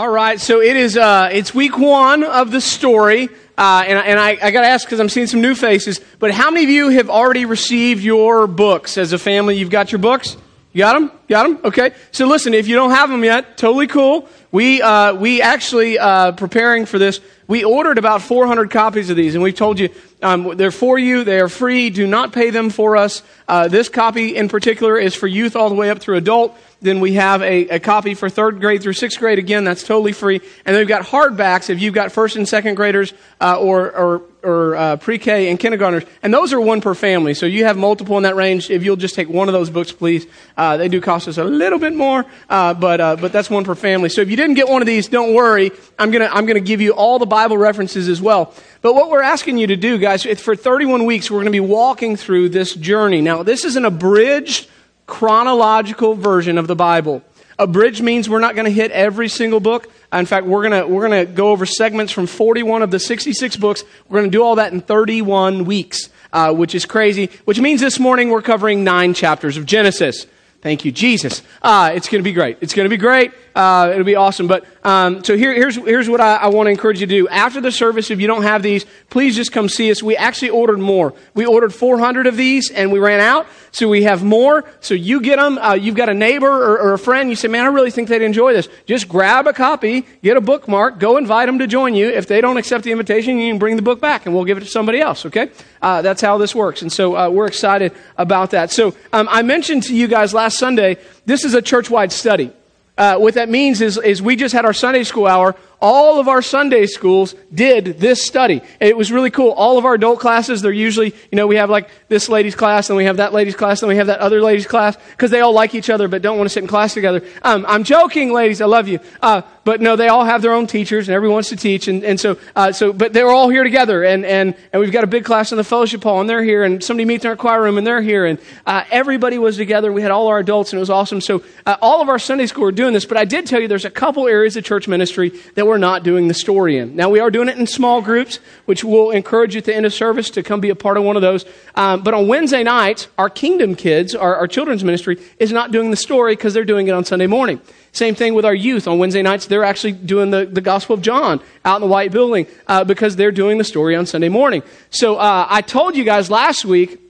All right, so it is. Uh, it's week one of the story, uh, and, and I, I got to ask because I'm seeing some new faces. But how many of you have already received your books as a family? You've got your books. You got them? Got them? Okay. So listen, if you don't have them yet, totally cool. We uh, we actually uh, preparing for this. We ordered about 400 copies of these, and we've told you um, they're for you. They are free. Do not pay them for us. Uh, this copy in particular is for youth all the way up through adult. Then we have a, a copy for third grade through sixth grade. Again, that's totally free. And then we've got hardbacks if you've got first and second graders uh, or, or, or uh, pre-K and kindergartners. And those are one per family. So you have multiple in that range. If you'll just take one of those books, please. Uh, they do cost us a little bit more, uh, but, uh, but that's one per family. So if you didn't get one of these, don't worry. I'm going to I'm gonna give you all the Bible references as well. But what we're asking you to do, guys, for 31 weeks, we're going to be walking through this journey. Now, this is an abridged chronological version of the Bible. Abridged means we're not going to hit every single book. In fact, we're going to, we're going to go over segments from 41 of the 66 books. We're going to do all that in 31 weeks, uh, which is crazy, which means this morning we're covering nine chapters of Genesis. Thank you, Jesus. Uh, it's going to be great. It's going to be great. Uh, it'll be awesome. But um, so here, here's here's what I, I want to encourage you to do. After the service, if you don't have these, please just come see us. We actually ordered more. We ordered 400 of these, and we ran out. So we have more. So you get them. Uh, you've got a neighbor or, or, a friend. You say, "Man, I really think they'd enjoy this." Just grab a copy, get a bookmark, go invite them to join you. If they don't accept the invitation, you can bring the book back, and we'll give it to somebody else. Okay? Uh, that's how this works. And so uh, we're excited about that. So um, I mentioned to you guys last Sunday. This is a church-wide study. Uh, what that means is, is we just had our Sunday school hour all of our Sunday schools did this study. It was really cool. All of our adult classes, they're usually, you know, we have like this lady's class, and we have that lady's class, and we have that other lady's class, because they all like each other but don't want to sit in class together. Um, I'm joking, ladies. I love you. Uh, but no, they all have their own teachers, and everyone wants to teach, and, and so, uh, so, but they're all here together, and, and, and we've got a big class in the fellowship hall, and they're here, and somebody meets in our choir room, and they're here, and uh, everybody was together. We had all our adults, and it was awesome. So uh, all of our Sunday school were doing this, but I did tell you there's a couple areas of church ministry that we're not doing the story in. Now, we are doing it in small groups, which we'll encourage you at the end of service to come be a part of one of those. Um, but on Wednesday nights, our Kingdom Kids, our, our children's ministry, is not doing the story because they're doing it on Sunday morning. Same thing with our youth. On Wednesday nights, they're actually doing the, the Gospel of John out in the white building uh, because they're doing the story on Sunday morning. So uh, I told you guys last week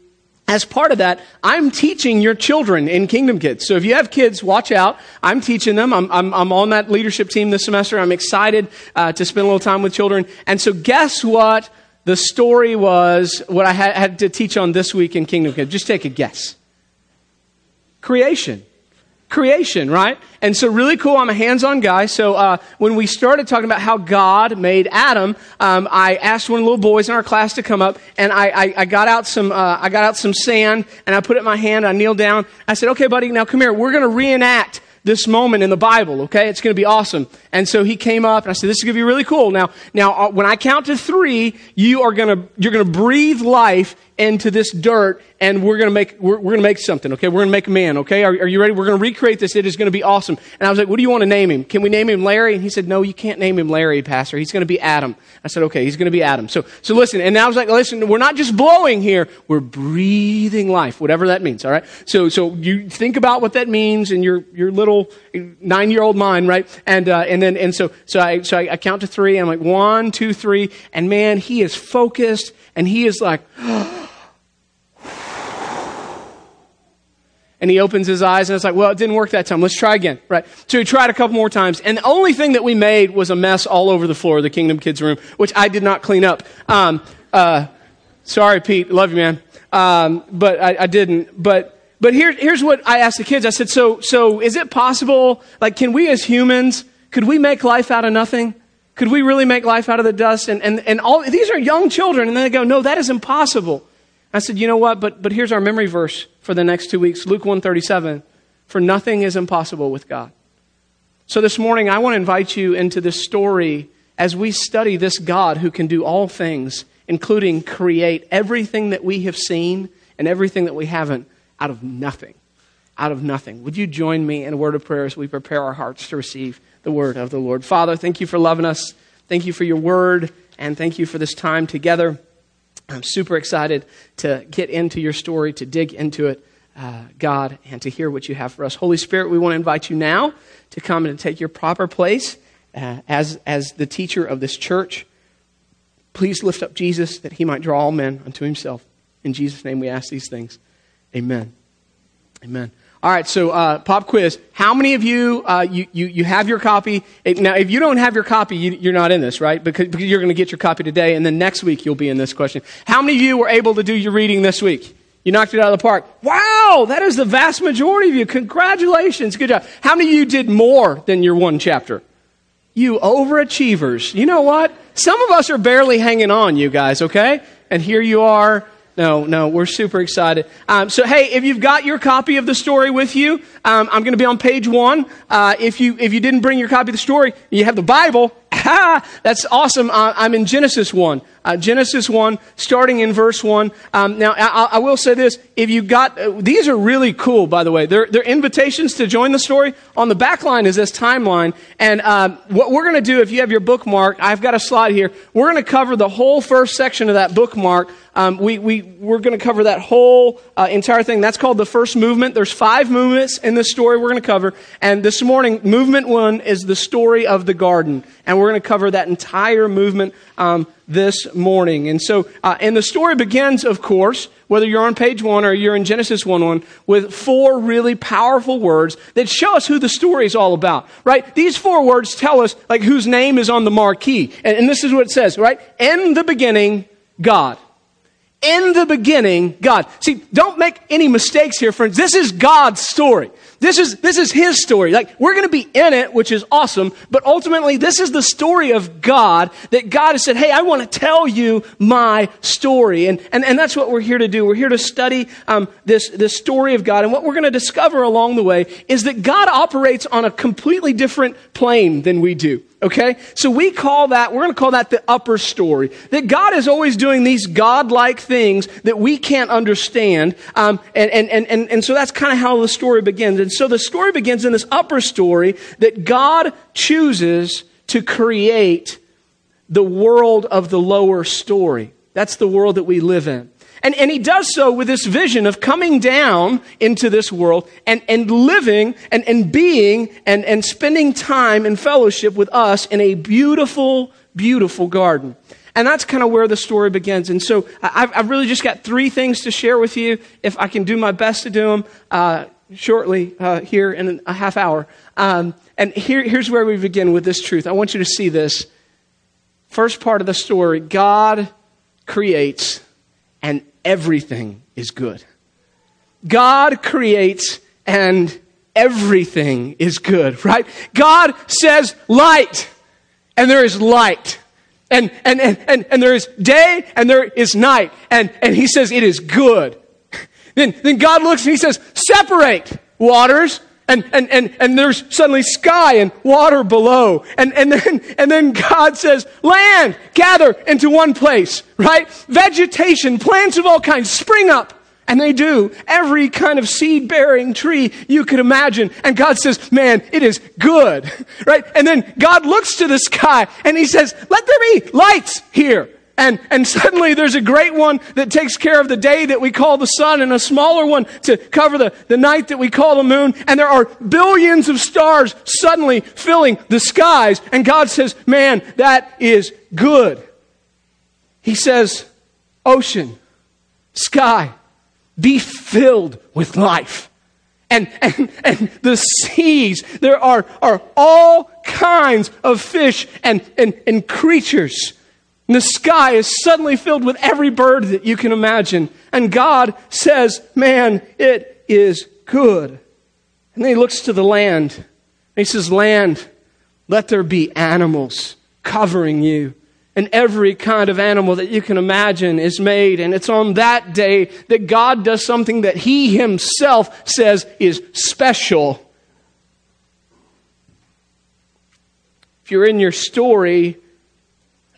as part of that, I'm teaching your children in Kingdom Kids. So if you have kids, watch out. I'm teaching them. I'm, I'm, I'm on that leadership team this semester. I'm excited uh, to spend a little time with children. And so guess what the story was, what I had, had to teach on this week in Kingdom Kids? Just take a guess. Creation creation, right? And so, really cool. I'm a hands-on guy. So, uh, when we started talking about how God made Adam, um, I asked one of the little boys in our class to come up, and I, I, I got out some uh, I got out some sand, and I put it in my hand. I kneeled down. I said, "Okay, buddy, now come here. We're going to reenact." this moment in the Bible, okay? It's going to be awesome. And so he came up and I said, this is going to be really cool. Now, now, uh, when I count to three, you are to, you're to breathe life into this dirt and we're going to make we're, we're going to make something okay? We're going to make a man okay? Are, are you ready? We're going to recreate this. It is going to be awesome. And i was like what do you want to name him? Can we name him larry? And he said no you can't name him larry pastor. He's going to be adam. I said okay he's going to be adam. So so listen and i was like listen we're not just blowing here. We're breathing life whatever that means all right? So so you think about what that means in your your little nine year old mind right? And uh, and then and so so i so I, I count to three. And i'm like one two three. And man he is focused and he is like and he opens his eyes and it's like, well, it didn't work that time. Let's try again, right? So we tried a couple more times, and the only thing that we made was a mess all over the floor of the Kingdom Kids room, which I did not clean up. Um, uh, sorry, Pete, love you, man, um, but I, I, didn't. But but here, here's what I asked the kids. I said, so so is it possible? Like, can we as humans, could we make life out of nothing? Could we really make life out of the dust? And and and all these are young children, and then they go, no, that is impossible. I said, you know what? But, but here's our memory verse for the next two weeks Luke 137 For nothing is impossible with God. So this morning, I want to invite you into this story as we study this God who can do all things, including create everything that we have seen and everything that we haven't out of nothing. Out of nothing. Would you join me in a word of prayer as we prepare our hearts to receive the word of the Lord? Father, thank you for loving us. Thank you for your word, and thank you for this time together. I'm super excited to get into your story, to dig into it, uh, God, and to hear what you have for us. Holy Spirit, we want to invite you now to come and take your proper place uh, as, as the teacher of this church. Please lift up Jesus that he might draw all men unto himself. In Jesus' name we ask these things. Amen. Amen. All right, so uh, pop quiz. How many of you, uh, you, you, you have your copy? Now, if you don't have your copy, you, are not in this, right? Because, because you're going to get your copy today, and then next week you'll be in this question. How many of you were able to do your reading this week? You knocked it out of the park. Wow, that is the vast majority of you. Congratulations. Good job. How many of you did more than your one chapter? You overachievers. You know what? Some of us are barely hanging on, you guys, okay? And here you are no, no, we're super excited. Um, so, hey, if you've got your copy of the story with you, um, I'm going to be on page one. Uh, if you if you didn't bring your copy of the story, you have the Bible. That's awesome. Uh, I'm in Genesis 1. Uh, Genesis 1, starting in verse 1. Um, now, I, I, will say this. If you got, uh, these are really cool, by the way. They're, they're invitations to join the story. On the back line is this timeline. And uh, what we're going to do, if you have your bookmark, I've got a slide here. We're going to cover the whole first section of that bookmark. Um, we, we, we're going to cover that whole uh, entire thing. That's called the first movement. There's five movements in this story we're going to cover. And this morning, movement one is the story of the garden. And we're going to cover that entire movement um, this morning. And so, uh, and the story begins, of course, whether you're on page one or you're in Genesis 1 1, with four really powerful words that show us who the story is all about, right? These four words tell us, like, whose name is on the marquee. And, and this is what it says, right? In the beginning, God. In the beginning, God. See, don't make any mistakes here, friends. This is God's story. This is, this is his story. Like, we're going to be in it, which is awesome, but ultimately, this is the story of God that God has said, Hey, I want to tell you my story. And, and, and that's what we're here to do. We're here to study um, this, this story of God. And what we're going to discover along the way is that God operates on a completely different plane than we do. Okay? So we call that, we're going to call that the upper story. That God is always doing these godlike things that we can't understand. Um, and, and, and, and, and so that's kind of how the story begins. And so the story begins in this upper story that God chooses to create the world of the lower story. That's the world that we live in. And, and he does so with this vision of coming down into this world and, and living and, and being and, and spending time in fellowship with us in a beautiful, beautiful garden. And that's kind of where the story begins. And so I've, I've, really just got three things to share with you. If I can do my best to do them uh, shortly uh, here in a half hour. Um, and here, here's where we begin with this truth. I want you to see this. First part of the story God creates and everything is good. God creates and everything is good, right? God says light and there is light. And, and, and, and, and there is day and there is night. And, and he says it is good. Then, then God looks and he says, separate waters and, and, and, and there's suddenly sky and water below. And, and, then, and then God says, land, gather into one place, right? Vegetation, plants of all kinds spring up. And they do. Every kind of seed bearing tree you could imagine. And God says, man, it is good, right? And then God looks to the sky and he says, let there be lights here. And, and suddenly there's a great one that takes care of the day that we call the sun and a smaller one to cover the, the night that we call the moon. And there are billions of stars suddenly filling the skies. And God says, man, that is good. He says, ocean, sky, be filled with life. And, and, and the seas, there are, are all kinds of fish and, and, and creatures and the sky is suddenly filled with every bird that you can imagine. And God says, Man, it is good. And then he looks to the land. And he says, Land, let there be animals covering you. And every kind of animal that you can imagine is made. And it's on that day that God does something that he himself says is special. If you're in your story,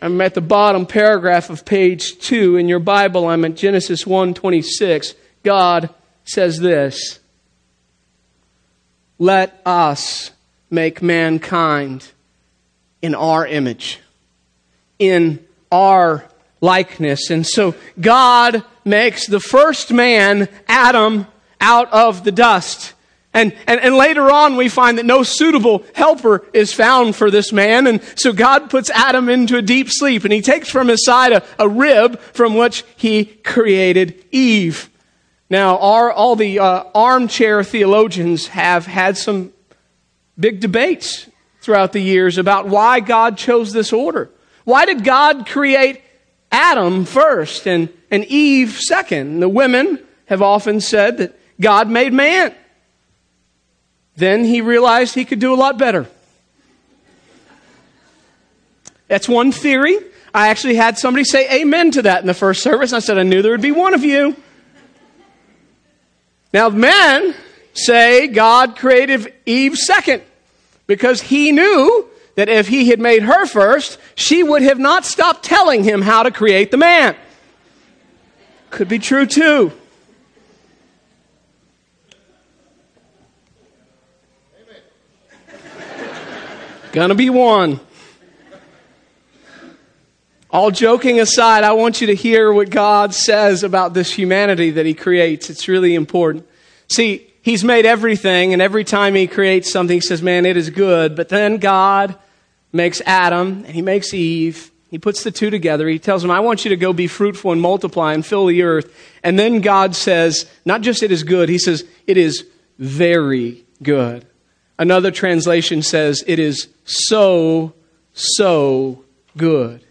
I'm at the bottom paragraph of page 2 in your Bible. I'm at Genesis 1:26. God says this: "Let us make mankind in our image, in our likeness." And so God makes the first man, Adam, out of the dust. And, and, and later on, we find that no suitable helper is found for this man. And so God puts Adam into a deep sleep and he takes from his side a, a rib from which he created Eve. Now, our, all the uh, armchair theologians have had some big debates throughout the years about why God chose this order. Why did God create Adam first and, and Eve second? The women have often said that God made man. Then he realized he could do a lot better. That's one theory. I actually had somebody say amen to that in the first service. I said, I knew there would be one of you. Now, men say God created Eve second because he knew that if he had made her first, she would have not stopped telling him how to create the man. Could be true too. Gonna be one. All joking aside, I want you to hear what God says about this humanity that He creates. It's really important. See, He's made everything, and every time He creates something, He says, Man, it is good. But then God makes Adam, and He makes Eve. He puts the two together. He tells them, I want you to go be fruitful and multiply and fill the earth. And then God says, not just it is good, He says, it is very good. Another translation says, it is so, so good.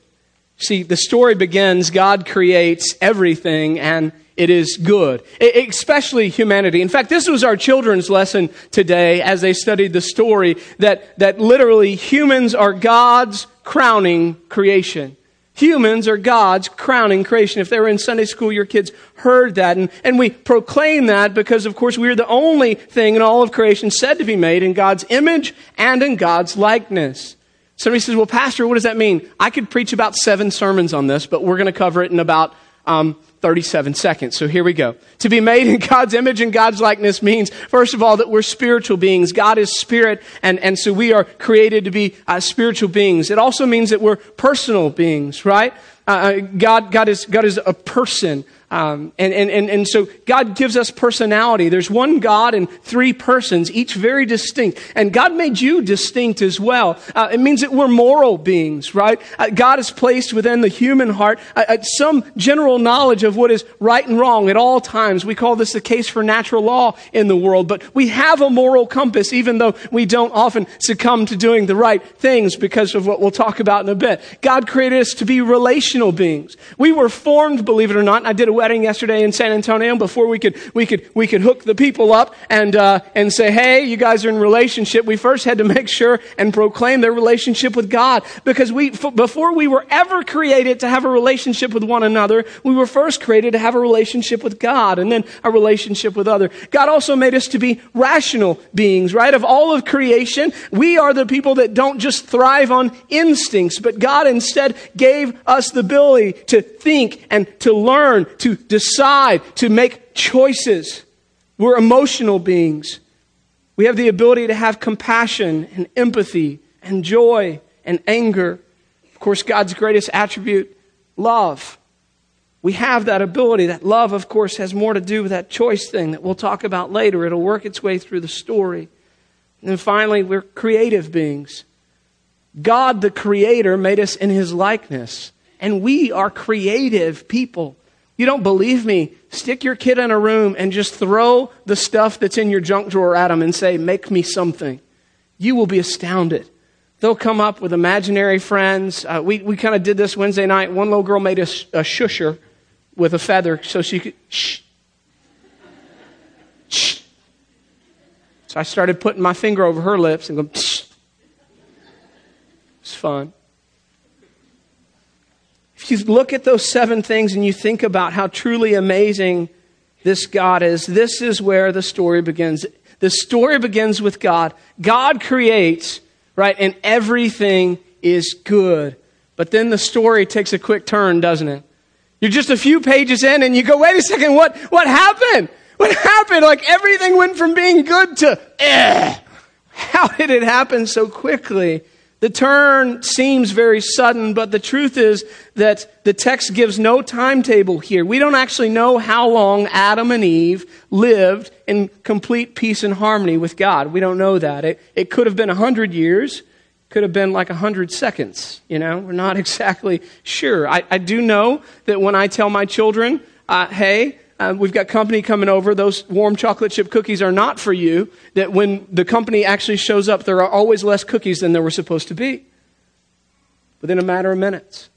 See, the story begins God creates everything and it is good, especially humanity. In fact, this was our children's lesson today as they studied the story that, that literally humans are God's crowning creation. Humans are God's crowning creation. If they were in Sunday school, your kids heard that. And, and we proclaim that because, of course, we're the only thing in all of creation said to be made in God's image and in God's likeness. Somebody says, Well, Pastor, what does that mean? I could preach about seven sermons on this, but we're going to cover it in about um, 37 seconds. So here we go. To be made in God's image and God's likeness means, first of all, that we're spiritual beings. God is spirit, and, and so we are created to be uh, spiritual beings. It also means that we're personal beings, right? Uh, uh God, God, is, God is a person. Um, and, and, and, and so God gives us personality. There's one God and three persons, each very distinct. And God made you distinct as well. Uh, it means that we're moral beings, right? Uh, God has placed within the human heart uh, some general knowledge of what is right and wrong at all times. We call this the case for natural law in the world, but we have a moral compass, even though we don't often succumb to doing the right things because of what we'll talk about in a bit. God created us to be relational beings. We were formed, believe it or not, I did a wedding yesterday in San Antonio before we could, we could, we could hook the people up and, uh, and say, hey, you guys are in relationship. We first had to make sure and proclaim their relationship with God because we, f- before we were ever created to have a relationship with one another, we were first created to have a relationship with God and then a relationship with other. God also made us to be rational beings, right? Of all of creation, we are the people that don't just thrive on instincts, but God instead gave us the ability to think and to learn, to decide, to make choices. We're emotional beings. We have the ability to have compassion and empathy and joy and anger. Of course, God's greatest attribute, love. We have that ability. That love, of course, has more to do with that choice thing that we'll talk about later. It'll work its way through the story. And then finally, we're creative beings. God, the Creator, made us in His likeness. And we are creative people. You don't believe me? Stick your kid in a room and just throw the stuff that's in your junk drawer at them and say, Make me something. You will be astounded. They'll come up with imaginary friends. Uh, we we kind of did this Wednesday night. One little girl made a, a shusher with a feather so she could shh. Shh. So I started putting my finger over her lips and going, shh. It's fun. If you look at those seven things and you think about how truly amazing this God is, this is where the story begins. The story begins with God. God creates, right, and everything is good. But then the story takes a quick turn, doesn't it? You're just a few pages in and you go, wait a second, what, what happened? What happened? Like everything went from being good to, eh. How did it happen so quickly? The turn seems very sudden, but the truth is that the text gives no timetable here. We don't actually know how long Adam and Eve lived in complete peace and harmony with God. We don't know that. It, it could have been a hundred years, could have been like a hundred seconds. You know, we're not exactly sure. I, I do know that when I tell my children, uh, hey, uh, we've got company coming over. Those warm chocolate chip cookies are not for you. That when the company actually shows up, there are always less cookies than there were supposed to be within a matter of minutes.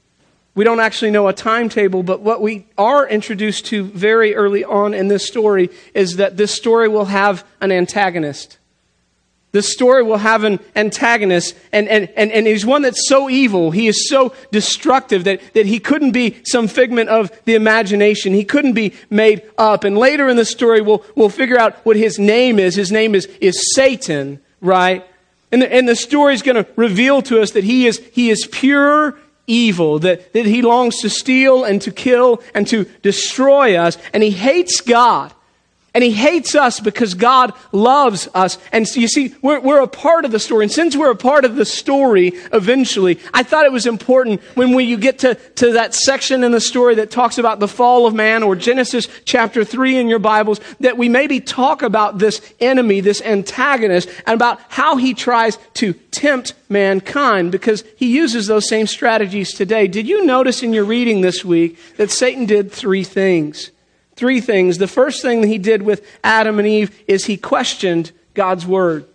We don't actually know a timetable, but what we are introduced to very early on in this story is that this story will have an antagonist. This story will have an antagonist, and, and, and, and he's one that's so evil, he is so destructive that, that he couldn't be some figment of the imagination. He couldn't be made up. And later in the story, we'll, we'll figure out what his name is. His name is, is Satan, right? And the, and the story is going to reveal to us that he is, he is pure evil, that, that he longs to steal and to kill and to destroy us, and he hates God. And he hates us because God loves us. And you see, we're, we're a part of the story. And since we're a part of the story eventually, I thought it was important when we, you get to, to that section in the story that talks about the fall of man or Genesis chapter 3 in your Bibles, that we maybe talk about this enemy, this antagonist, and about how he tries to tempt mankind because he uses those same strategies today. Did you notice in your reading this week that Satan did three things? Three things. The first thing that he did with Adam and Eve is he questioned God's word.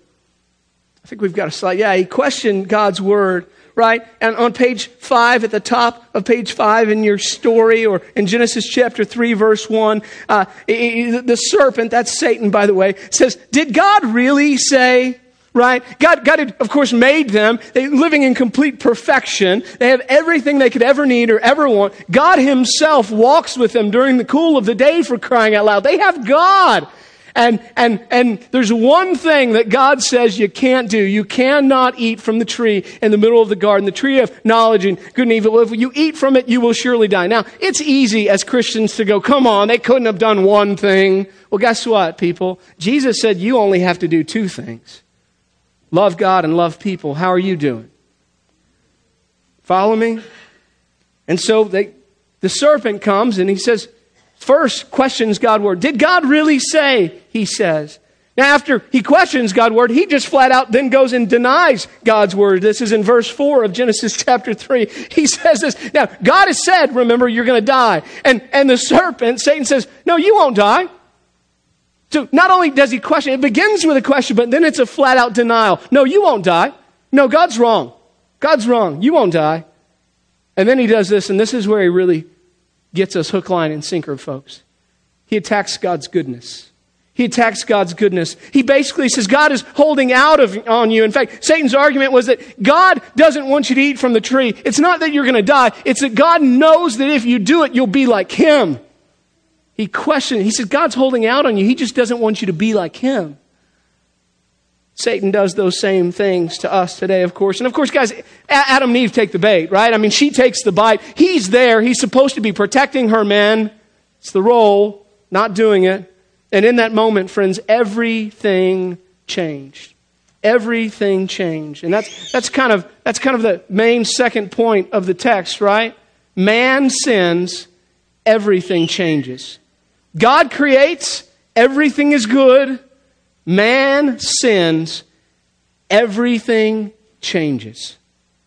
I think we've got a slide. Yeah, he questioned God's word, right? And on page five, at the top of page five in your story, or in Genesis chapter three, verse one, uh, the serpent, that's Satan, by the way, says, Did God really say? Right? God, God had, of course, made them. They living in complete perfection. They have everything they could ever need or ever want. God Himself walks with them during the cool of the day for crying out loud. They have God. And, and, and there's one thing that God says you can't do. You cannot eat from the tree in the middle of the garden, the tree of knowledge and good and evil. If you eat from it, you will surely die. Now, it's easy as Christians to go, come on, they couldn't have done one thing. Well, guess what, people? Jesus said you only have to do two things love God and love people. How are you doing? Follow me? And so they, the serpent comes and he says, first questions God's word. Did God really say? He says. Now, after he questions God's word, he just flat out then goes and denies God's word. This is in verse 4 of Genesis chapter 3. He says this. Now, God has said, remember, you're going to die. And, and the serpent, Satan says, no, you won't die. So not only does he question, it begins with a question, but then it's a flat out denial. No, you won't die. No, God's wrong. God's wrong. You won't die. And then he does this, and this is where he really gets us hook, line, and sinker, folks. He attacks God's goodness. He attacks God's goodness. He basically says God is holding out of, on you. In fact, Satan's argument was that God doesn't want you to eat from the tree. It's not that you're going to die. It's that God knows that if you do it, you'll be like him. He questioned, he said, God's holding out on you. He just doesn't want you to be like him. Satan does those same things to us today, of course. And of course, guys, Adam and Eve take the bait, right? I mean, she takes the bite. He's there. He's supposed to be protecting her men. It's the role, not doing it. And in that moment, friends, everything changed. Everything changed. And that's, that's, kind of, that's kind of the main second point of the text, right? Man sins, everything changes. God creates, everything is good. Man sins, everything changes.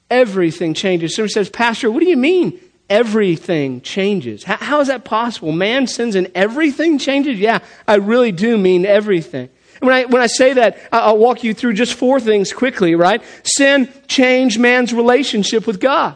Everything changes. Somebody says, Pastor, what do you mean everything changes? How, how is that possible? Man sins and everything changes? Yeah, I really do mean everything. When I, when I say that, I'll walk you through just four things quickly, right? Sin changed man's relationship with God,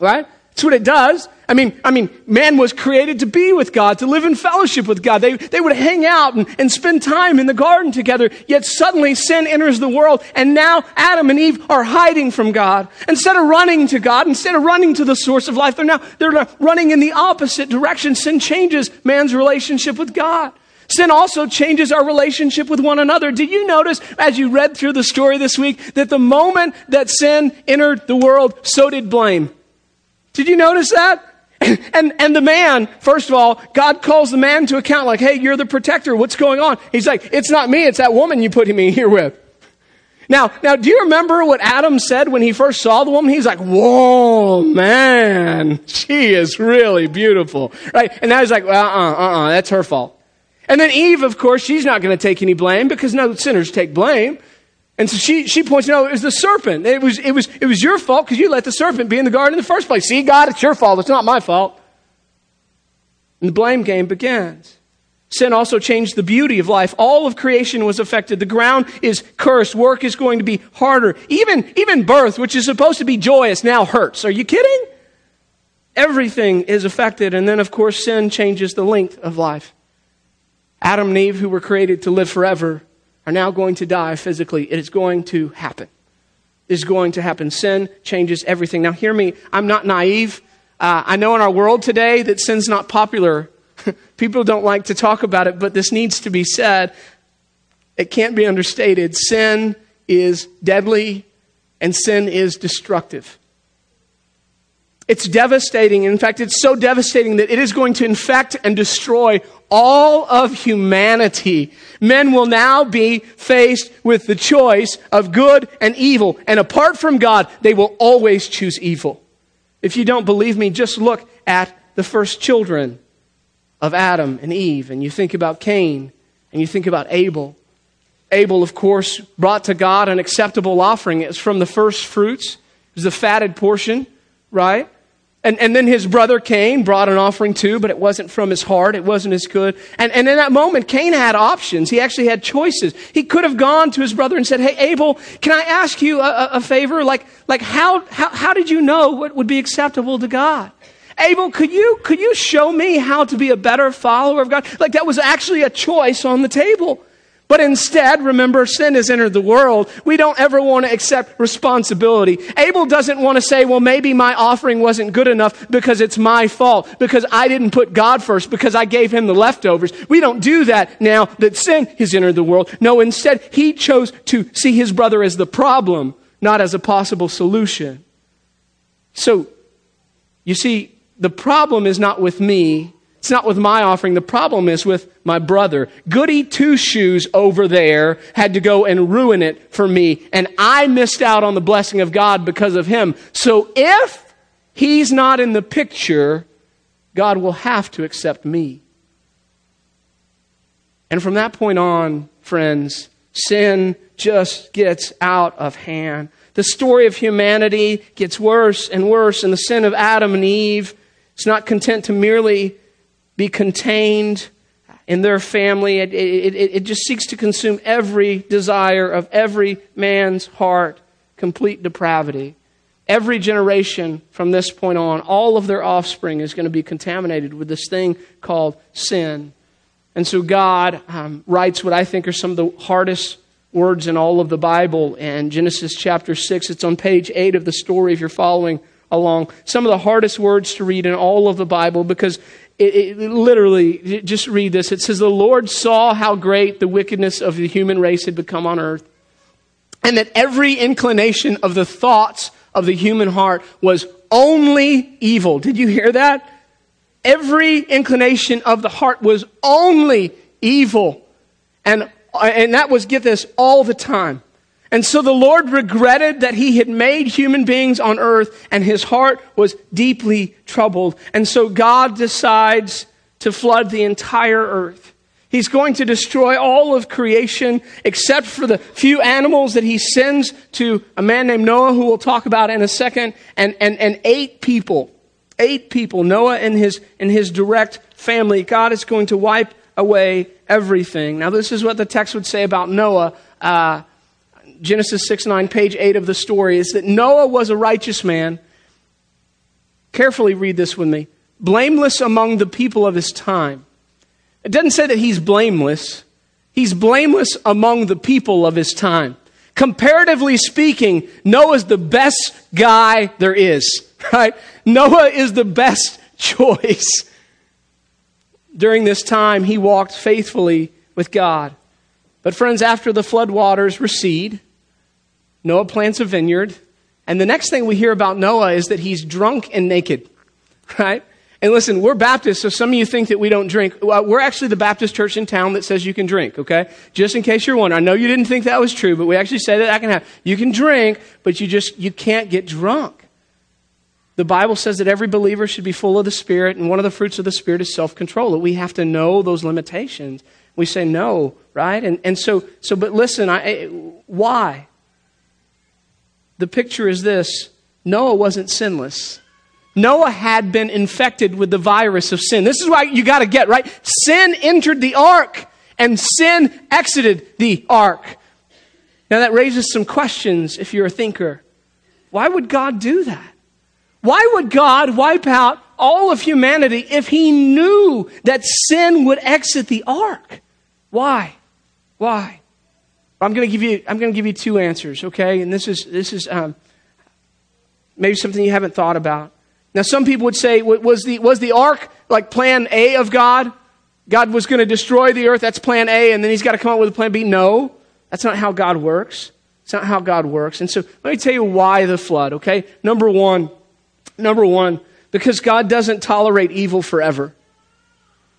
right? That's what it does. I mean, I mean, man was created to be with God, to live in fellowship with God. They, they would hang out and, and spend time in the garden together. Yet suddenly sin enters the world and now Adam and Eve are hiding from God. Instead of running to God, instead of running to the source of life, they're now, they're running in the opposite direction. Sin changes man's relationship with God. Sin also changes our relationship with one another. Did you notice as you read through the story this week that the moment that sin entered the world, so did blame? Did you notice that? And, and the man, first of all, God calls the man to account like, hey, you're the protector. What's going on? He's like, it's not me. It's that woman you put me here with. Now, now, do you remember what Adam said when he first saw the woman? He's like, whoa, man, she is really beautiful, right? And now he's like, well, uh, uh, uh, that's her fault. And then Eve, of course, she's not going to take any blame because no sinners take blame. And so she, she points out it was the serpent. It was, it was, it was your fault because you let the serpent be in the garden in the first place. See, God, it's your fault. It's not my fault. And the blame game begins. Sin also changed the beauty of life. All of creation was affected. The ground is cursed. Work is going to be harder. Even, even birth, which is supposed to be joyous, now hurts. Are you kidding? Everything is affected. And then, of course, sin changes the length of life. Adam and Eve, who were created to live forever, are now going to die physically. It is going to happen. It is going to happen. Sin changes everything. Now, hear me. I'm not naive. Uh, I know in our world today that sin's not popular. People don't like to talk about it, but this needs to be said. It can't be understated. Sin is deadly and sin is destructive. It's devastating. In fact, it's so devastating that it is going to infect and destroy all of humanity. Men will now be faced with the choice of good and evil. And apart from God, they will always choose evil. If you don't believe me, just look at the first children of Adam and Eve. And you think about Cain and you think about Abel. Abel, of course, brought to God an acceptable offering. It's from the first fruits, it was the fatted portion, right? And, and then his brother Cain brought an offering too, but it wasn't from his heart. It wasn't as good. And, and in that moment, Cain had options. He actually had choices. He could have gone to his brother and said, Hey, Abel, can I ask you a, a favor? Like, like how, how, how did you know what would be acceptable to God? Abel, could you, could you show me how to be a better follower of God? Like that was actually a choice on the table. But instead, remember, sin has entered the world. We don't ever want to accept responsibility. Abel doesn't want to say, well, maybe my offering wasn't good enough because it's my fault, because I didn't put God first, because I gave him the leftovers. We don't do that now that sin has entered the world. No, instead, he chose to see his brother as the problem, not as a possible solution. So, you see, the problem is not with me, it's not with my offering. The problem is with my brother. Goody two shoes over there had to go and ruin it for me. And I missed out on the blessing of God because of him. So if he's not in the picture, God will have to accept me. And from that point on, friends, sin just gets out of hand. The story of humanity gets worse and worse, and the sin of Adam and Eve is not content to merely be contained in their family. It, it, it, it, just seeks to consume every desire of every man's heart, complete depravity. Every generation from this point on, all of their offspring is going to be contaminated with this thing called sin. And so God um, writes what I think are some of the hardest words in all of the Bible. And Genesis chapter 6, it's on page 8 of the story if you're following along. Some of the hardest words to read in all of the Bible because it, it, literally, just read this. It says, The Lord saw how great the wickedness of the human race had become on earth, and that every inclination of the thoughts of the human heart was only evil. Did you hear that? Every inclination of the heart was only evil. And, and that was, get this, all the time. And so the Lord regretted that he had made human beings on earth and his heart was deeply troubled. And so God decides to flood the entire earth. He's going to destroy all of creation except for the few animals that he sends to a man named Noah, who we'll talk about in a second, and, and, and eight people. Eight people. Noah and his, and his direct family. God is going to wipe away everything. Now, this is what the text would say about Noah. Uh, Genesis 6 9, page 8 of the story, is that Noah was a righteous man. Carefully read this with me. Blameless among the people of his time. It doesn't say that he's blameless, he's blameless among the people of his time. Comparatively speaking, Noah's the best guy there is, right? Noah is the best choice. During this time, he walked faithfully with God. But, friends, after the flood waters recede, Noah plants a vineyard. And the next thing we hear about Noah is that he's drunk and naked, right? And listen, we're Baptists, so some of you think that we don't drink. Well, we're actually the Baptist church in town that says you can drink, okay? Just in case you're wondering. I know you didn't think that was true, but we actually say that I can have. You can drink, but you just, you can't get drunk. The Bible says that every believer should be full of the Spirit, and one of the fruits of the Spirit is self control. That we have to know those limitations. We say no, right? And, and so, so, but listen, I, eh, why? The picture is this Noah wasn't sinless. Noah had been infected with the virus of sin. This is why you got to get, right? Sin entered the ark and sin exited the ark. Now that raises some questions if you're a thinker. Why would God do that? Why would God wipe out all of humanity if he knew that sin would exit the ark? Why? Why? I'm going to give you I'm going to give you two answers, okay? And this is this is um, maybe something you haven't thought about. Now, some people would say, was the, was the ark like plan A of God? God was going to destroy the earth. That's plan A, and then he's got to come up with a plan B. No, that's not how God works. It's not how God works. And so let me tell you why the flood, okay? Number one, number one, because God doesn't tolerate evil forever.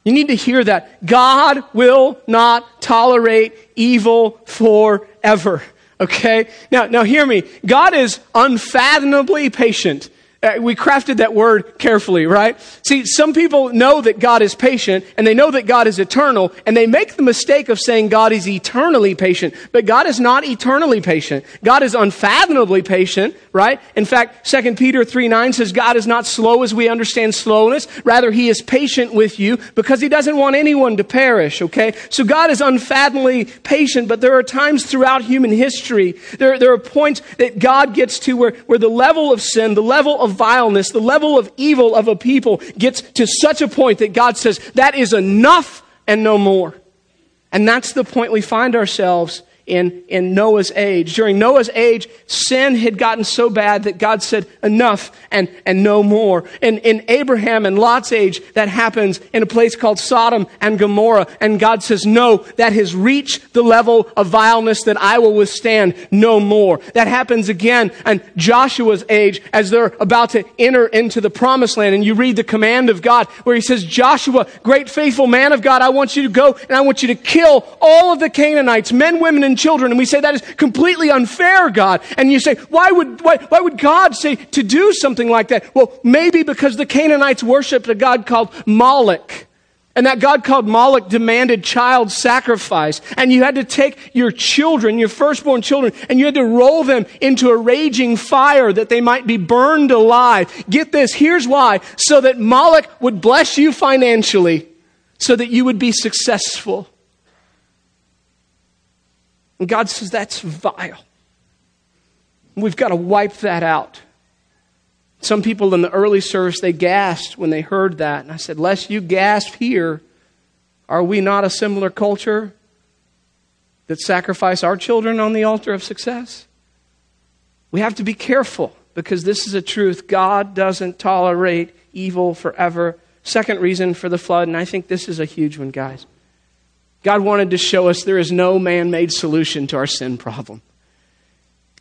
You need to hear that. God will not tolerate evil forever. Okay? Now, now hear me. God is unfathomably patient. Uh, we crafted that word carefully, right? See, some people know that God is patient and they know that God is eternal and they make the mistake of saying God is eternally patient. But God is not eternally patient. God is unfathomably patient, right? In fact, 2 Peter 3 9 says God is not slow as we understand slowness. Rather, he is patient with you because he doesn't want anyone to perish, okay? So God is unfathomably patient, but there are times throughout human history, there, there are points that God gets to where, where the level of sin, the level of vileness, the level of evil of a people gets to such a point that God says, that is enough and no more. And that's the point we find ourselves in, in Noah's age. During Noah's age, sin had gotten so bad that God said, enough and, and no more. And in Abraham and Lot's age, that happens in a place called Sodom and Gomorrah. And God says, no, that has reached the level of vileness that I will withstand no more. That happens again in Joshua's age as they're about to enter into the promised land. And you read the command of God where he says, Joshua, great faithful man of God, I want you to go and I want you to kill all of the Canaanites, men, women, and children. And we say that is completely unfair, God. And you say, why would, why, why would God say to do something like that? Well, maybe because the Canaanites worshiped a God called Moloch. And that God called Moloch demanded child sacrifice. And you had to take your children, your firstborn children, and you had to roll them into a raging fire that they might be burned alive. Get this, here's why. So that Moloch would bless you financially, so that you would be successful. And God says that's vile. We've got to wipe that out. Some people in the early service, they gasped when they heard that. And I said, Lest you gasp here, are we not a similar culture that sacrifice our children on the altar of success? We have to be careful because this is a truth. God doesn't tolerate evil forever. Second reason for the flood, and I think this is a huge one, guys. God wanted to show us there is no man made solution to our sin problem.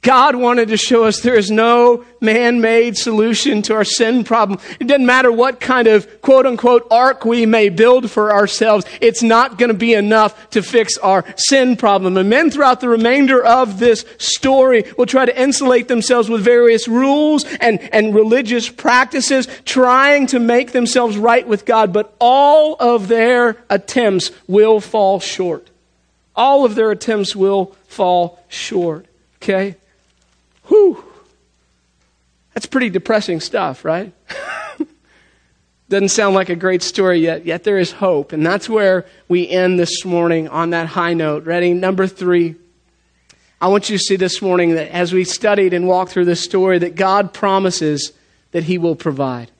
God wanted to show us there is no man made solution to our sin problem. It doesn't matter what kind of quote unquote ark we may build for ourselves, it's not going to be enough to fix our sin problem. And men throughout the remainder of this story will try to insulate themselves with various rules and, and religious practices, trying to make themselves right with God, but all of their attempts will fall short. All of their attempts will fall short. Okay? Whew. That's pretty depressing stuff, right? Doesn't sound like a great story yet, yet there is hope. And that's where we end this morning on that high note. Ready? Number three. I want you to see this morning that as we studied and walked through this story, that God promises that He will provide.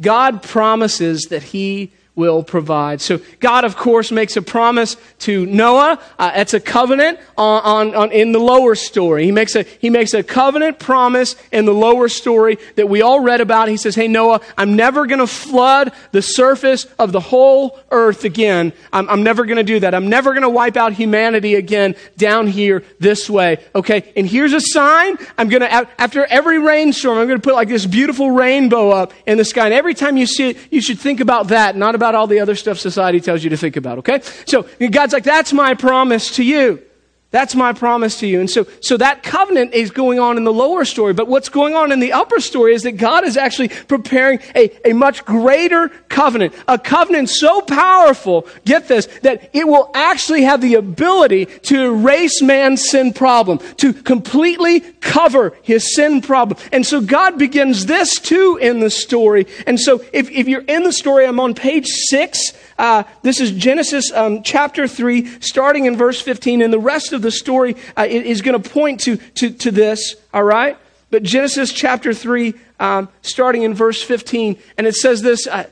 God promises that He will provide. So God, of course, makes a promise to Noah. Uh, it's a covenant on, on, on, in the lower story. He makes a, he makes a covenant promise in the lower story that we all read about. He says, Hey, Noah, I'm never going to flood the surface of the whole earth again. I'm, I'm never going to do that. I'm never going to wipe out humanity again down here this way. Okay. And here's a sign. I'm going to, after every rainstorm, I'm going to put like this beautiful rainbow up in the sky. And every time you see it, you should think about that, not about about all the other stuff society tells you to think about, okay? So God's like, that's my promise to you. That's my promise to you. And so, so that covenant is going on in the lower story. But what's going on in the upper story is that God is actually preparing a, a much greater covenant. A covenant so powerful, get this, that it will actually have the ability to erase man's sin problem, to completely cover his sin problem. And so God begins this too in the story. And so if, if you're in the story, I'm on page six. Uh, this is Genesis um, chapter 3, starting in verse 15, and the rest of the story uh, is going to point to, to, this, all right? But Genesis chapter 3, um, starting in verse 15, and it says this uh,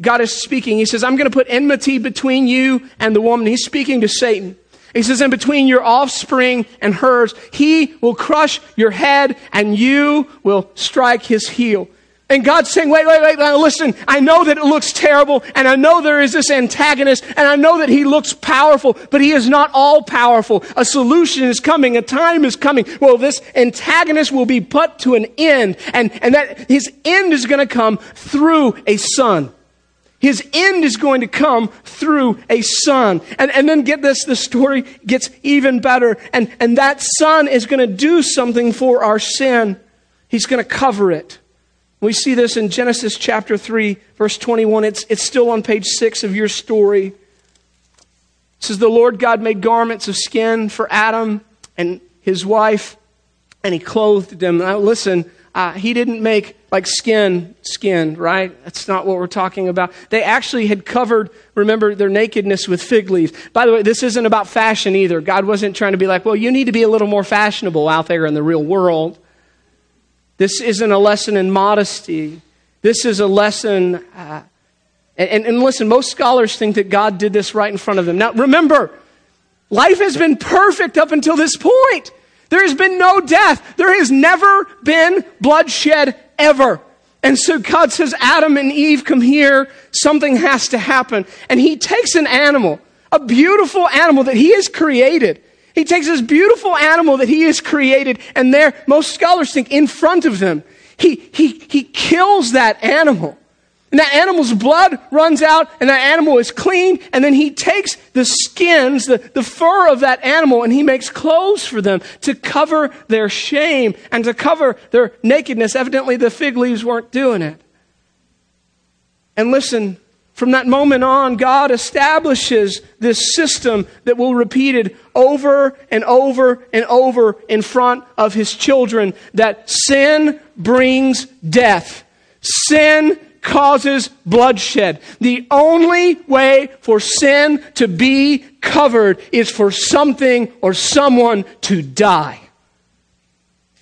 God is speaking. He says, I'm going to put enmity between you and the woman. He's speaking to Satan. He says, and between your offspring and hers, he will crush your head and you will strike his heel. And God's saying, wait, wait, wait, now listen, I know that it looks terrible, and I know there is this antagonist, and I know that he looks powerful, but he is not all powerful. A solution is coming, a time is coming. Well, this antagonist will be put to an end, and, and that his end is going to come through a son. His end is going to come through a son. And, and then get this, the story gets even better. And, and that son is going to do something for our sin. He's going to cover it. We see this in Genesis chapter 3, verse 21. It's, it's still on page 6 of your story. It says, The Lord God made garments of skin for Adam and his wife, and he clothed them. Now, listen, uh, he didn't make like skin, skin, right? That's not what we're talking about. They actually had covered, remember, their nakedness with fig leaves. By the way, this isn't about fashion either. God wasn't trying to be like, well, you need to be a little more fashionable out there in the real world. This isn't a lesson in modesty. This is a lesson. Uh, and, and listen, most scholars think that God did this right in front of them. Now, remember, life has been perfect up until this point. There has been no death. There has never been bloodshed ever. And so God says, Adam and Eve, come here. Something has to happen. And he takes an animal, a beautiful animal that he has created. He takes this beautiful animal that he has created, and there, most scholars think, in front of them, he, he, he kills that animal. And that animal's blood runs out, and that animal is clean, and then he takes the skins, the, the fur of that animal, and he makes clothes for them to cover their shame and to cover their nakedness. Evidently, the fig leaves weren't doing it. And listen, from that moment on, God establishes this system that will repeated over and over and over in front of his children that sin brings death. Sin causes bloodshed. The only way for sin to be covered is for something or someone to die.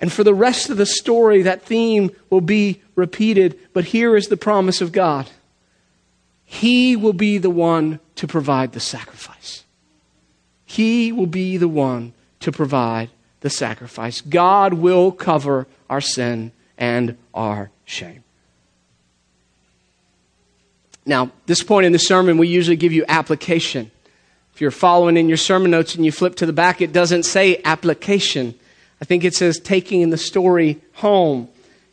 And for the rest of the story, that theme will be repeated. But here is the promise of God. He will be the one to provide the sacrifice. He will be the one to provide the sacrifice. God will cover our sin and our shame. Now, this point in the sermon, we usually give you application. If you're following in your sermon notes and you flip to the back, it doesn't say application. I think it says taking the story home.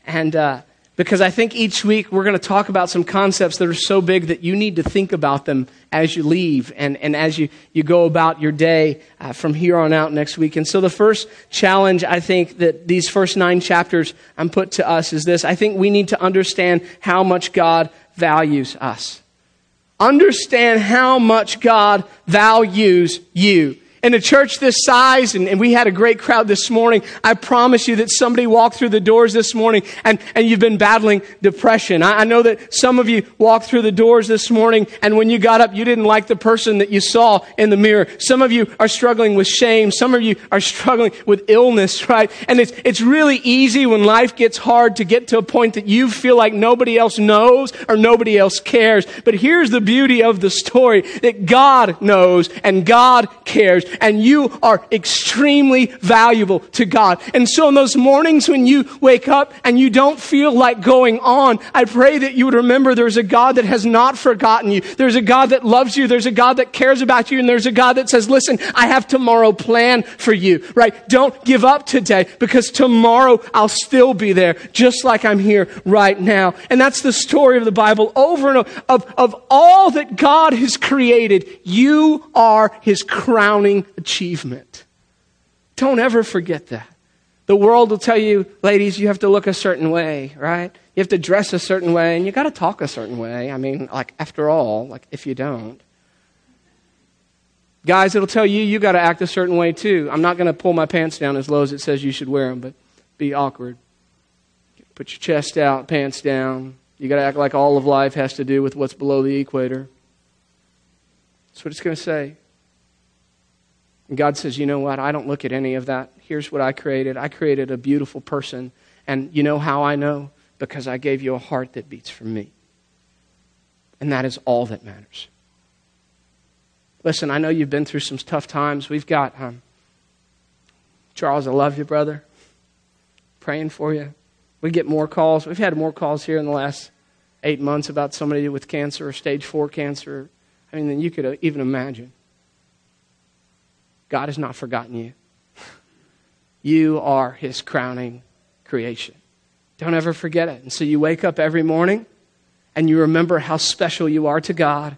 And uh, because I think each week we're going to talk about some concepts that are so big that you need to think about them as you leave and, and as you, you go about your day uh, from here on out next week. And so the first challenge I think that these first nine chapters I'm put to us is this. I think we need to understand how much God values us. Understand how much God values you. In a church this size, and, and, we had a great crowd this morning, I promise you that somebody walked through the doors this morning and, and you've been battling depression. I, I know that some of you walked through the doors this morning and when you got up, you didn't like the person that you saw in the mirror. Some of you are struggling with shame. Some of you are struggling with illness, right? And it's, it's really easy when life gets hard to get to a point that you feel like nobody else knows or nobody else cares. But here's the beauty of the story that God knows and God cares and you are extremely valuable to God. And so in those mornings when you wake up and you don't feel like going on, I pray that you would remember there's a God that has not forgotten you. There's a God that loves you. There's a God that cares about you. And there's a God that says, listen, I have tomorrow planned for you, right? Don't give up today because tomorrow I'll still be there just like I'm here right now. And that's the story of the Bible over and over of, of all that God has created. You are his crowning achievement. Don't ever forget that. The world will tell you, ladies, you have to look a certain way, right? You have to dress a certain way, and you got to talk a certain way. I mean, like, after all, like, if you don't. Guys, it'll tell you you got to act a certain way too. I'm not going to pull my pants down as low as it says you should wear them, but be awkward. Put your chest out, pants down. You got to act like all of life has to do with what's below the equator. That's what it's going to say. And God says, you know what? I don't look at any of that. Here's what I created I created a beautiful person. And you know how I know? Because I gave you a heart that beats for me. And that is all that matters. Listen, I know you've been through some tough times. We've got, um, Charles, I love you, brother. Praying for you. We get more calls. We've had more calls here in the last eight months about somebody with cancer or stage four cancer. I mean, than you could even imagine. God has not forgotten you. You are his crowning creation. Don't ever forget it. And so you wake up every morning and you remember how special you are to God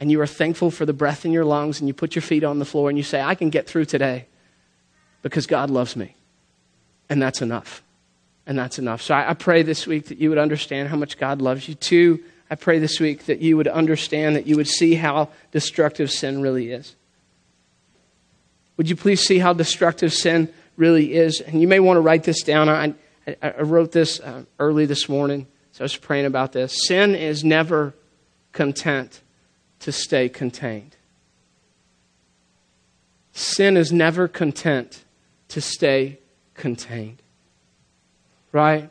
and you are thankful for the breath in your lungs and you put your feet on the floor and you say, I can get through today because God loves me. And that's enough. And that's enough. So I, I pray this week that you would understand how much God loves you. Two, I pray this week that you would understand, that you would see how destructive sin really is. Would you please see how destructive sin really is? And you may want to write this down. I, I wrote this uh, early this morning, so I was praying about this. Sin is never content to stay contained. Sin is never content to stay contained. Right?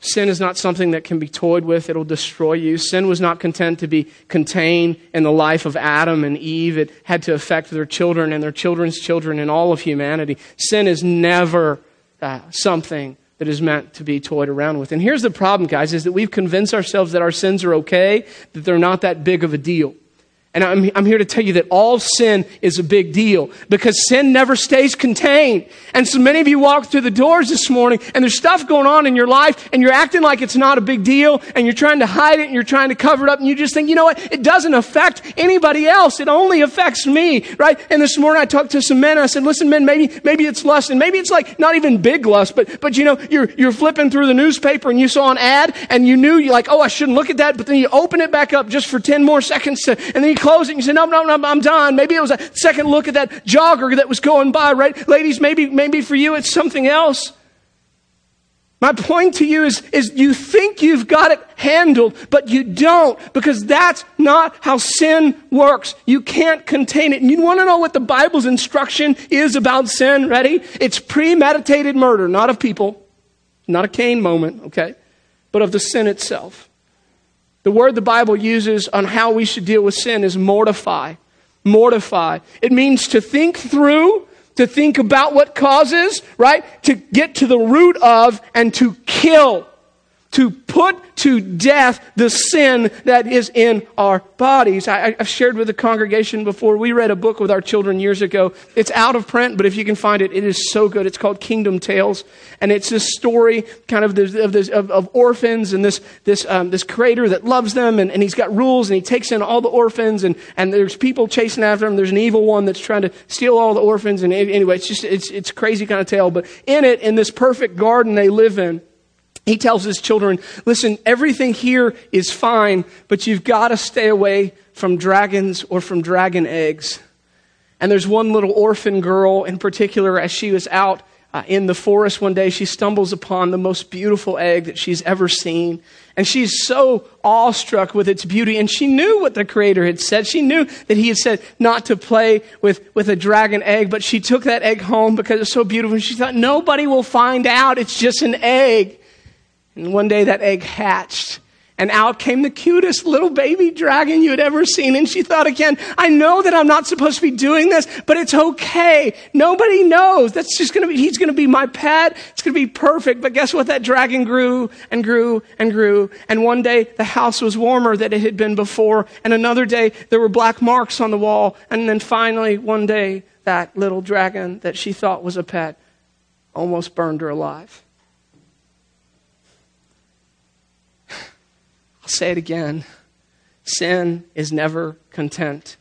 Sin is not something that can be toyed with. It'll destroy you. Sin was not content to be contained in the life of Adam and Eve. It had to affect their children and their children's children and all of humanity. Sin is never uh, something that is meant to be toyed around with. And here's the problem, guys, is that we've convinced ourselves that our sins are okay, that they're not that big of a deal. And I'm, I'm here to tell you that all sin is a big deal because sin never stays contained. And so many of you walk through the doors this morning and there's stuff going on in your life and you're acting like it's not a big deal and you're trying to hide it and you're trying to cover it up and you just think, you know what? It doesn't affect anybody else. It only affects me, right? And this morning I talked to some men and I said, listen, men, maybe, maybe it's lust and maybe it's like not even big lust, but, but you know, you're, you're flipping through the newspaper and you saw an ad and you knew you're like, oh, I shouldn't look at that, but then you open it back up just for 10 more seconds to, and then you and you say, no, no, no, I'm done. Maybe it was a second look at that jogger that was going by, right? Ladies, maybe, maybe for you it's something else. My point to you is, is you think you've got it handled, but you don't, because that's not how sin works. You can't contain it. And you want to know what the Bible's instruction is about sin? Ready? It's premeditated murder, not of people, not a Cain moment, okay, but of the sin itself. The word the Bible uses on how we should deal with sin is mortify. Mortify. It means to think through, to think about what causes, right? To get to the root of and to kill to put to death the sin that is in our bodies. I, have shared with the congregation before. We read a book with our children years ago. It's out of print, but if you can find it, it is so good. It's called Kingdom Tales, and it's this story, kind of this, of, this, of, of, orphans and this this um, this creator that loves them, and, and he's got rules, and he takes in all the orphans, and and there's people chasing after him. There's an evil one that's trying to steal all the orphans, and anyway, it's just it's it's crazy kind of tale. But in it, in this perfect garden they live in He tells his children, listen, everything here is fine, but you've got to stay away from dragons or from dragon eggs. And there's one little orphan girl in particular, as she was out uh, in the forest one day, she stumbles upon the most beautiful egg that she's ever seen. And she's so awestruck with its beauty. And she knew what the Creator had said. She knew that He had said not to play with, with a dragon egg, but she took that egg home because it's so beautiful. And she thought, nobody will find out. It's just an egg. And one day that egg hatched and out came the cutest little baby dragon you had ever seen. And she thought again, I know that I'm not supposed to be doing this, but it's okay. Nobody knows. That's just to be, he's to be my pet. It's to be perfect. But guess what? That dragon grew and grew and grew. And one day the house was warmer than it had been before. And another day there were black marks on the wall. And then finally one day that little dragon that she thought was a pet almost burned her alive. I'll say it again. Sin is never content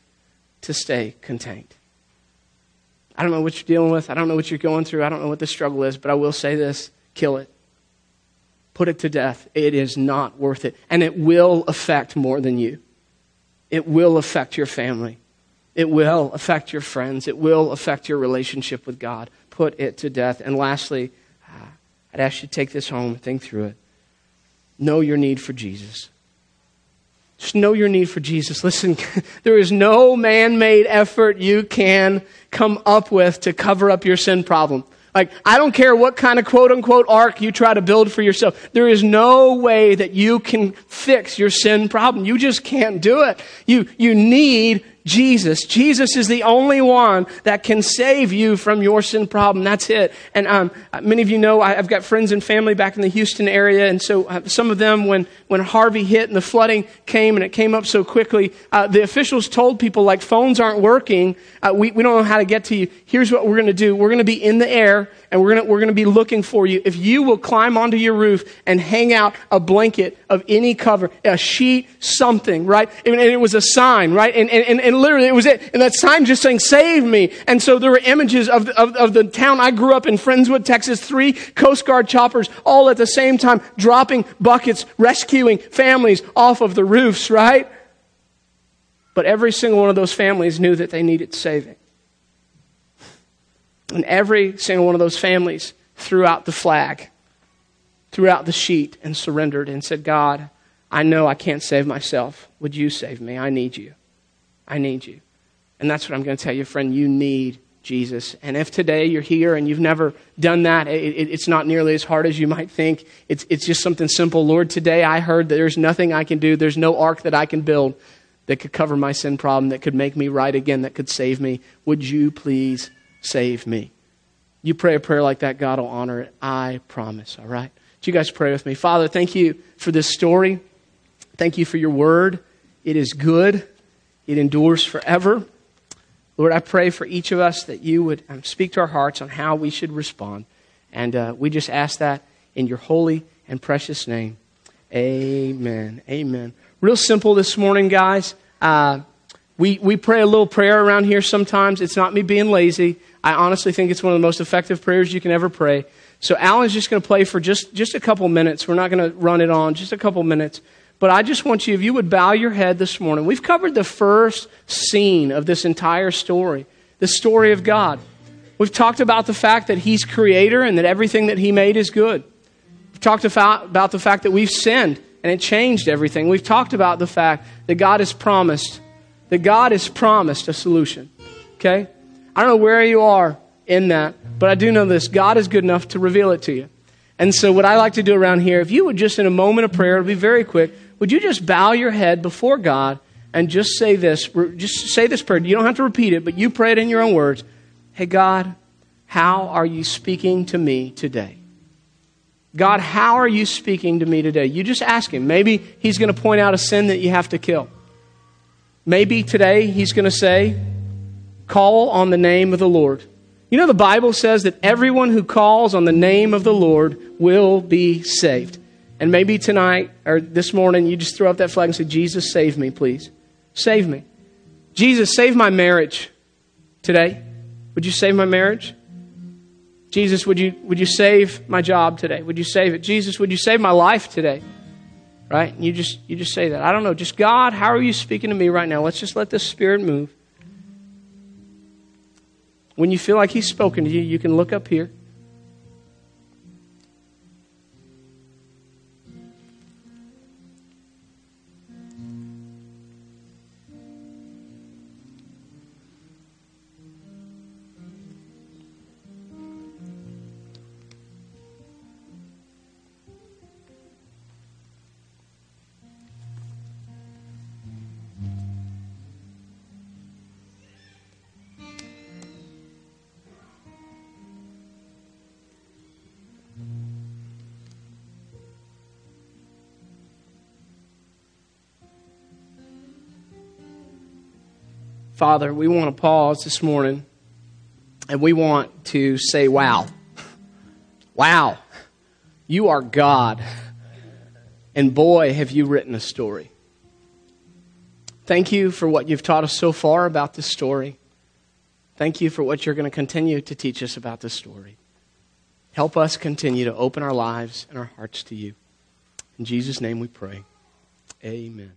to stay contained. I don't know what you're dealing with. I don't know what you're going through. I don't know what the struggle is, but I will say this kill it. Put it to death. It is not worth it. And it will affect more than you. It will affect your family. It will affect your friends. It will affect your relationship with God. Put it to death. And lastly, uh, I'd ask you to take this home and think through it. Know your need for Jesus. Just know your need for Jesus. Listen, there is no man made effort you can come up with to cover up your sin problem. Like, I don't care what kind of quote unquote ark you try to build for yourself. There is no way that you can fix your sin problem. You just can't do it. You, you need Jesus. Jesus is the only one that can save you from your sin problem. That's it. And um, many of you know I, have got friends and family back in the Houston area, and so uh, some of them, when when Harvey hit and the flooding came and it came up so quickly, uh, the officials told people like phones aren't working. Uh, we we don't know how to get to you. Here's what we're going to do. We're going to be in the air and we're going we're to be looking for you. If you will climb onto your roof and hang out a blanket of any cover, a sheet, something, right? And, and it was a sign, right? And, and, and literally it was it. And that sign just saying, save me. And so there were images of, of, of the town I grew up in, Friendswood, Texas, three Coast Guard choppers all at the same time dropping buckets, rescuing families off of the roofs, right? But every single one of those families knew that they needed saving. And every single one of those families threw out the flag, threw out the sheet, and surrendered and said, God, I know I can't save myself. Would you save me? I need you. I need you. And that's what I'm going to tell you, friend. You need Jesus. And if today you're here and you've never done that, it, it, it's not nearly as hard as you might think. It's, it's just something simple. Lord, today I heard that there's nothing I can do, there's no ark that I can build that could cover my sin problem, that could make me right again, that could save me. Would you please save me? You pray a prayer like that, God will honor it. I promise, all right? Do you guys pray with me? Father, thank you for this story. Thank you for your word. It is good, it endures forever. Lord, I pray for each of us that you would um, speak to our hearts on how we should respond. And uh, we just ask that in your holy and precious name. Amen. Amen. Real simple this morning, guys. Uh, we, we pray a little prayer around here sometimes. It's not me being lazy. I honestly think it's one of the most effective prayers you can ever pray. So Alan's just going to play for just, just a couple minutes. We're not going to run it on, just a couple minutes. But I just want you, if you would bow your head this morning. We've covered the first scene of this entire story, the story of God. We've talked about the fact that He's creator and that everything that He made is good. We've talked about the fact that we've sinned and it changed everything. We've talked about the fact that God has promised, that God has promised a solution. Okay? I don't know where you are in that, but I do know this God is good enough to reveal it to you. And so, what I like to do around here, if you would just in a moment of prayer, it'll be very quick, would you just bow your head before God and just say this? Just say this prayer. You don't have to repeat it, but you pray it in your own words. Hey, God, how are you speaking to me today? God, how are you speaking to me today? You just ask Him. Maybe He's going to point out a sin that you have to kill. Maybe today He's going to say, call on the name of the Lord. You know, the Bible says that everyone who calls on the name of the Lord will be saved. And maybe tonight or this morning, you just throw up that flag and say, Jesus, save me, please. Save me. Jesus, save my marriage today. Would you save my marriage? Jesus, would you, would you save my job today? Would you save it? Jesus, would you save my life today? Right? And you just, you just say that. I don't know. Just God, how are you speaking to me right now? Let's just let the Spirit move. When you feel like He's spoken to you, you can look up here. Father, we want to pause this morning and we want to say, wow. Wow. You are God. And boy, have you written a story. Thank you for what you've taught us so far about this story. Thank you for what you're going to continue to teach us about this story. Help us continue to open our lives and our hearts to you. In Jesus' name we pray. Amen.